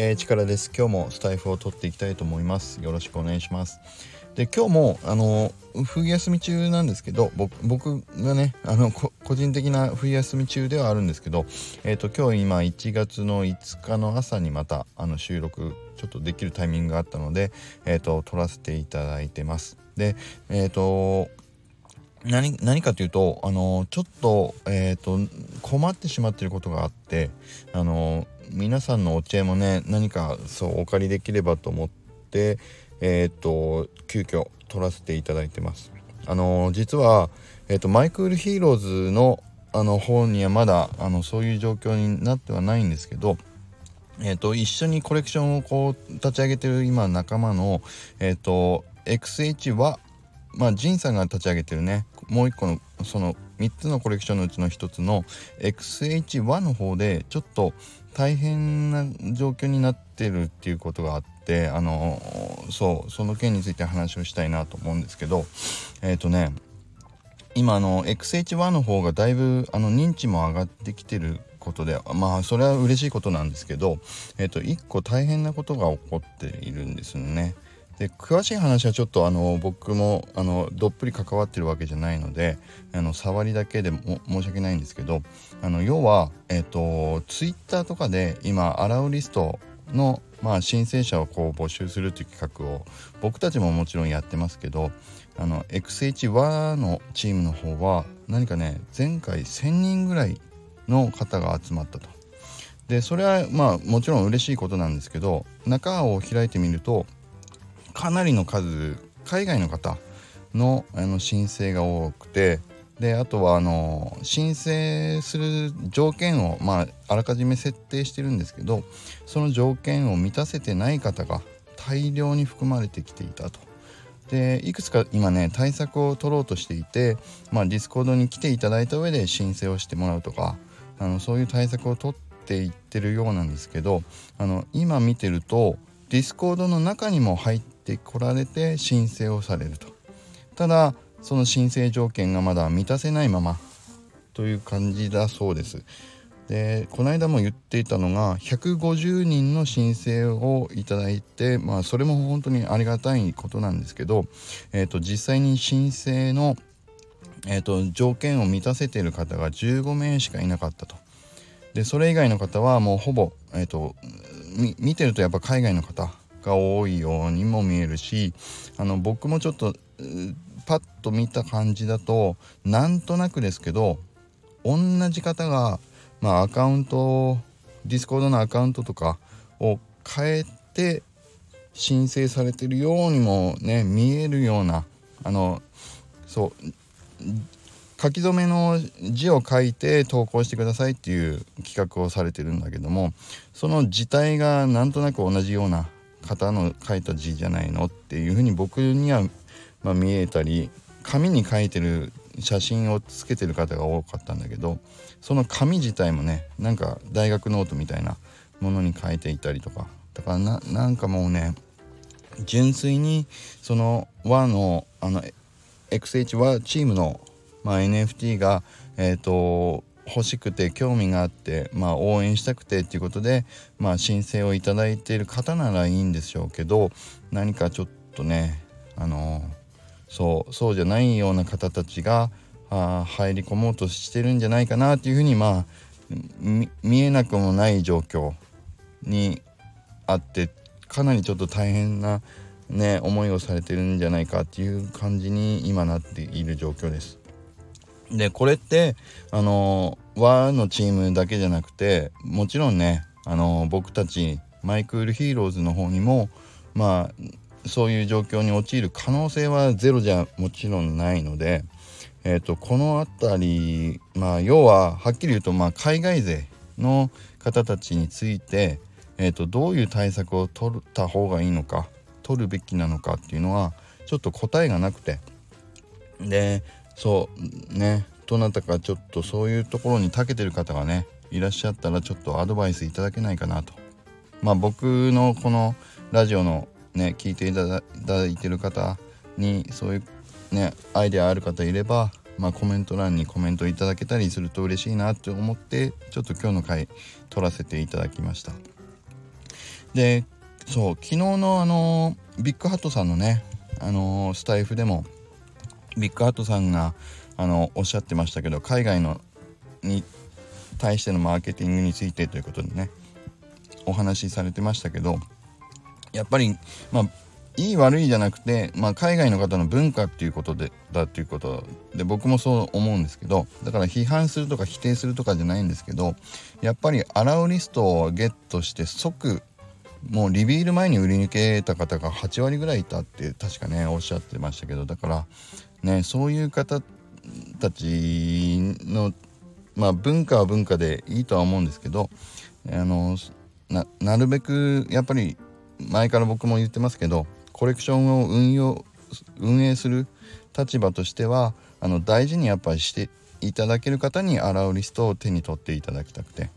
えー、力です。今日もスタイフを取っていきたいと思います。よろしくお願いします。で、今日も、あの、冬休み中なんですけど、僕がね、あの、個人的な冬休み中ではあるんですけど、えっ、ー、と、今日今1月の5日の朝にまた、あの、収録、ちょっとできるタイミングがあったので、えっ、ー、と、撮らせていただいてます。で、えっ、と、何何かというとあのちょっと,、えーと、困ってしまっていることがあってあの皆さんのお知恵もね何かそうお借りできればと思ってえっ、と急遽取らせていただいてます。あの実は、えーと、 My Cool Heroes のあの方にはまだあのそういう状況になってはないんですけどえーと、一緒にコレクションをこう立ち上げてる今仲間の、えーと XH はまあ、ジンさんが立ち上げてるねもう一個のその3つのコレクションのうちの1つの XH1 の方でちょっと大変な状況になってるっていうことがあってあのそうその件について話をしたいなと思うんですけどえっ、ー、とね今あの XH1 の方がだいぶあの認知も上がってきてることでまあそれは嬉しいことなんですけど、えー、と1個大変なことが起こっているんですね。で詳しい話はちょっとあの僕もあのどっぷり関わってるわけじゃないのであの触りだけでも申し訳ないんですけどあの要は、えーと、ツイッターとかで今アラウリストの、まあ、申請者をこう募集するという企画を僕たちももちろんやってますけどあの XH1 のチームの方は何かね前回1,000人ぐらいの方が集まったと。でそれはまあもちろん嬉しいことなんですけど中を開いてみるとかなりの数海外の方のあの申請が多くてであとはあの申請する条件を、まあ、あらかじめ設定してるんですけどその条件を満たせてない方が大量に含まれてきていたと。でいくつか今ね対策を取ろうとしていて、まあ、 Discord に来ていただいた上で申請をしてもらうとかあのそういう対策を取っていってるようなんですけどあの今見てると Discord の中にも入っててこられて申請をされるとただその申請条件がまだ満たせないままという感じだそうですでこの間も言っていたのが150人の申請をいただいてまあそれも本当にありがたいことなんですけど、えーと、実際に申請の、えーと、条件を満たせている方が15名しかいなかったと。でそれ以外の方はもうほぼ、えーと見てるとやっぱ海外の方が多いようにも見えるしあの僕もちょっとパッと見た感じだとなんとなくですけど同じ方が、まあ、アカウントを Discord のアカウントとかを変えて申請されてるようにもね見えるようなあのそう書き初めの字を書いて投稿してくださいっていう企画をされてるんだけどもその字体がなんとなく同じような方の書いた字じゃないのっていうふうに僕には、まあ、見えたり紙に書いてる写真をつけてる方が多かったんだけどその紙自体もねなんか大学ノートみたいなものに書いていたりとかだからななんかもうね純粋にその和のあの XH 和チームの、まあ、NFT がえっ、ー、と欲しくて興味があって、まあ、応援したくてっていうことで、まあ、申請をいただいている方ならいいんでしょうけど何かちょっとねあのそうそうじゃないような方たちがあ入り込もうとしてるんじゃないかなっていうふうにまあ見えなくもない状況にあってかなりちょっと大変なね思いをされてるんじゃないかっていう感じに今なっている状況です。でこれってあの和のチームだけじゃなくてもちろんねあの僕たち My Cool Heroes の方にもまあそういう状況に陥る可能性はゼロじゃもちろんないので、えーと、この辺りまあ要ははっきり言うと、まあ、海外勢の方たちについて、えーとどういう対策を取った方がいいのか取るべきなのかっていうのはちょっと答えがなくて。でそうね。どなたかちょっとそういうところに長けてる方がねいらっしゃったらちょっとアドバイスいただけないかなと。まあ僕のこのラジオのね聞いていただいてる方にそういうねアイデアある方いればまあ、コメント欄にコメントいただけたりすると嬉しいなって思ってちょっと今日の回撮らせていただきました。でそう昨日のあのビッグハットさんのねあのスタイフでもビッグハットさんがあのおっしゃってましたけど海外のに対してのマーケティングについてということでねお話しされてましたけどやっぱりまあいい悪いじゃなくて、まあ、海外の方の文化っていうことでだっていうことで僕もそう思うんですけどだから批判するとか否定するとかじゃないんですけどやっぱりアラウリストをゲットして即もうリビール前に売り抜けた方が8割ぐらいいたって確かねおっしゃってましたけどだからねそういう方たちのまあ文化は文化でいいとは思うんですけどあのなるべくやっぱり前から僕も言ってますけどコレクションを運用運営する立場としてはあの大事にやっぱりしていただける方に洗うリストを手に取っていただきたくて。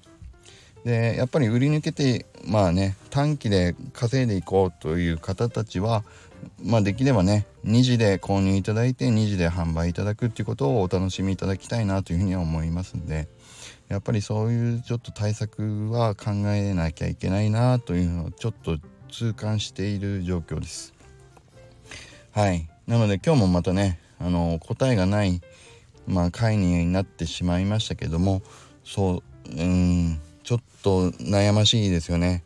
でやっぱり売り抜けてまあね短期で稼いでいこうという方たちはまあできればね2次で購入いただいて2次で販売いただくっていうことをお楽しみいただきたいなというふうには思いますんでやっぱりそういうちょっと対策は考えなきゃいけないなというのをちょっと痛感している状況です。はいなので今日もまたねあの答えがない、まあ、会になってしまいましたけどもそううんちょっと悩ましいですよね。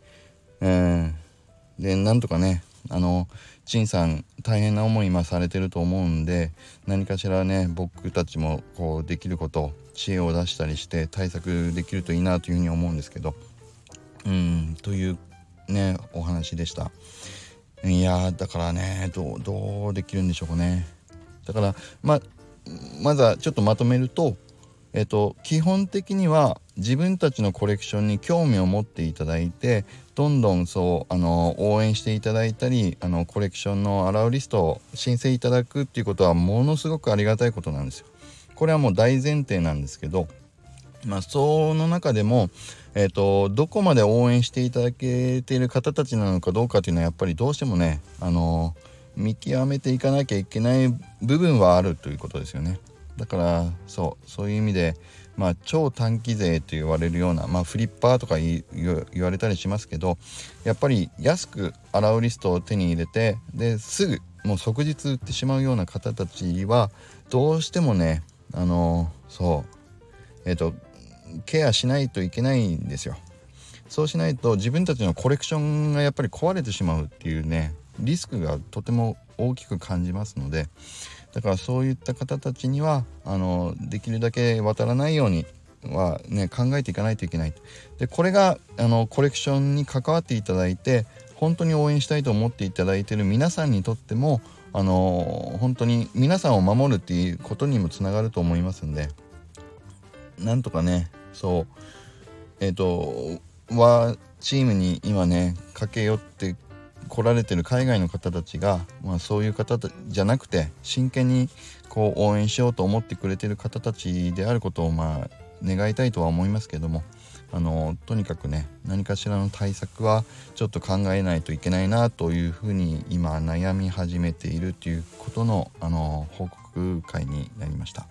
うん、でなんとかねあの陳さん大変な思い今されてると思うんで何かしらね僕たちもこうできること知恵を出したりして対策できるといいなというふうに思うんですけど。うん。というねお話でした。いやだからねどうどうできるんでしょうかね。だからままずはちょっとまとめるとえっと基本的には自分たちのコレクションに興味を持っていただいてどんどんそうあの応援していただいたりあのコレクションのアラウリストを申請いただくっていうことはものすごくありがたいことなんですよ。これはもう大前提なんですけどまあその中でもえーと、どこまで応援していただけている方たちなのかどうかというのはやっぱりどうしてもね、あの見極めていかなきゃいけない部分はあるということですよね。だからそうそういう意味で、まあ、超短期税と言われるような、まあ、フリッパーとか言われたりしますけどやっぱり安く洗うリストを手に入れてですぐもう即日売ってしまうような方たちはどうしてもねあのそうえっ、ー、とケアしないといけないんですよ。そうしないと自分たちのコレクションがやっぱり壊れてしまうっていうねリスクがとても大きく感じますのでだからそういった方たちにはあのできるだけ渡らないようにはね考えていかないといけないでこれがあのコレクションに関わっていただいて本当に応援したいと思っていただいている皆さんにとってもあの本当に皆さんを守るっていうことにもつながると思いますんでなんとかねそうえっ、ー、とはチームに今ね駆け寄って来られてる海外の方たちが、まあ、そういう方じゃなくて真剣にこう応援しようと思ってくれてる方たちであることをまあ願いたいとは思いますけどもあのとにかくね何かしらの対策はちょっと考えないといけないなというふうに今悩み始めているということのあの報告会になりました。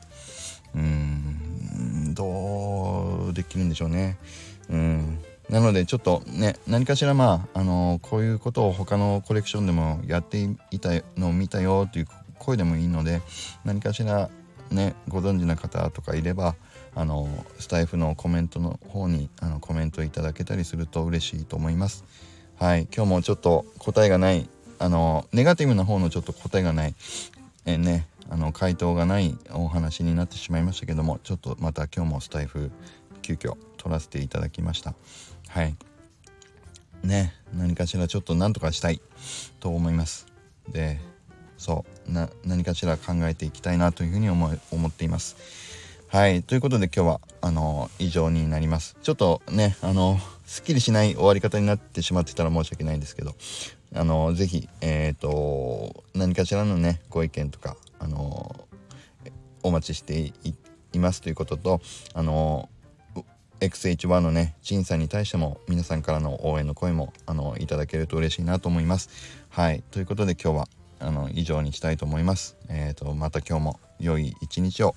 うんどうできるんでしょうね。うんなのでちょっとね何かしらまああのこういうことを他のコレクションでもやっていたのを見たよという声でもいいので何かしらねご存知な方とかいればあのスタイフのコメントの方にあのコメントいただけたりすると嬉しいと思います。はい今日もちょっと答えがないあのネガティブな方のちょっと答えがないえねあの回答がないお話になってしまいましたけどもちょっとまた今日もスタイフ急遽取らせていただきましたはい。ね何かしらちょっと何とかしたいと思います。でそうな何かしら考えていきたいなというふうに思思っています。はいということで今日はあの以上になります。ちょっとねあのすっきりしない終わり方になってしまってたら申し訳ないんですけどあの是非えっ、ー、と何かしらのねご意見とかあのお待ちしていますということとあの XH1 のね陳さんに対しても皆さんからの応援の声もあのいただけると嬉しいなと思います。はいということで今日はあの以上にしたいと思います。えーと、とまた今日も良い一日を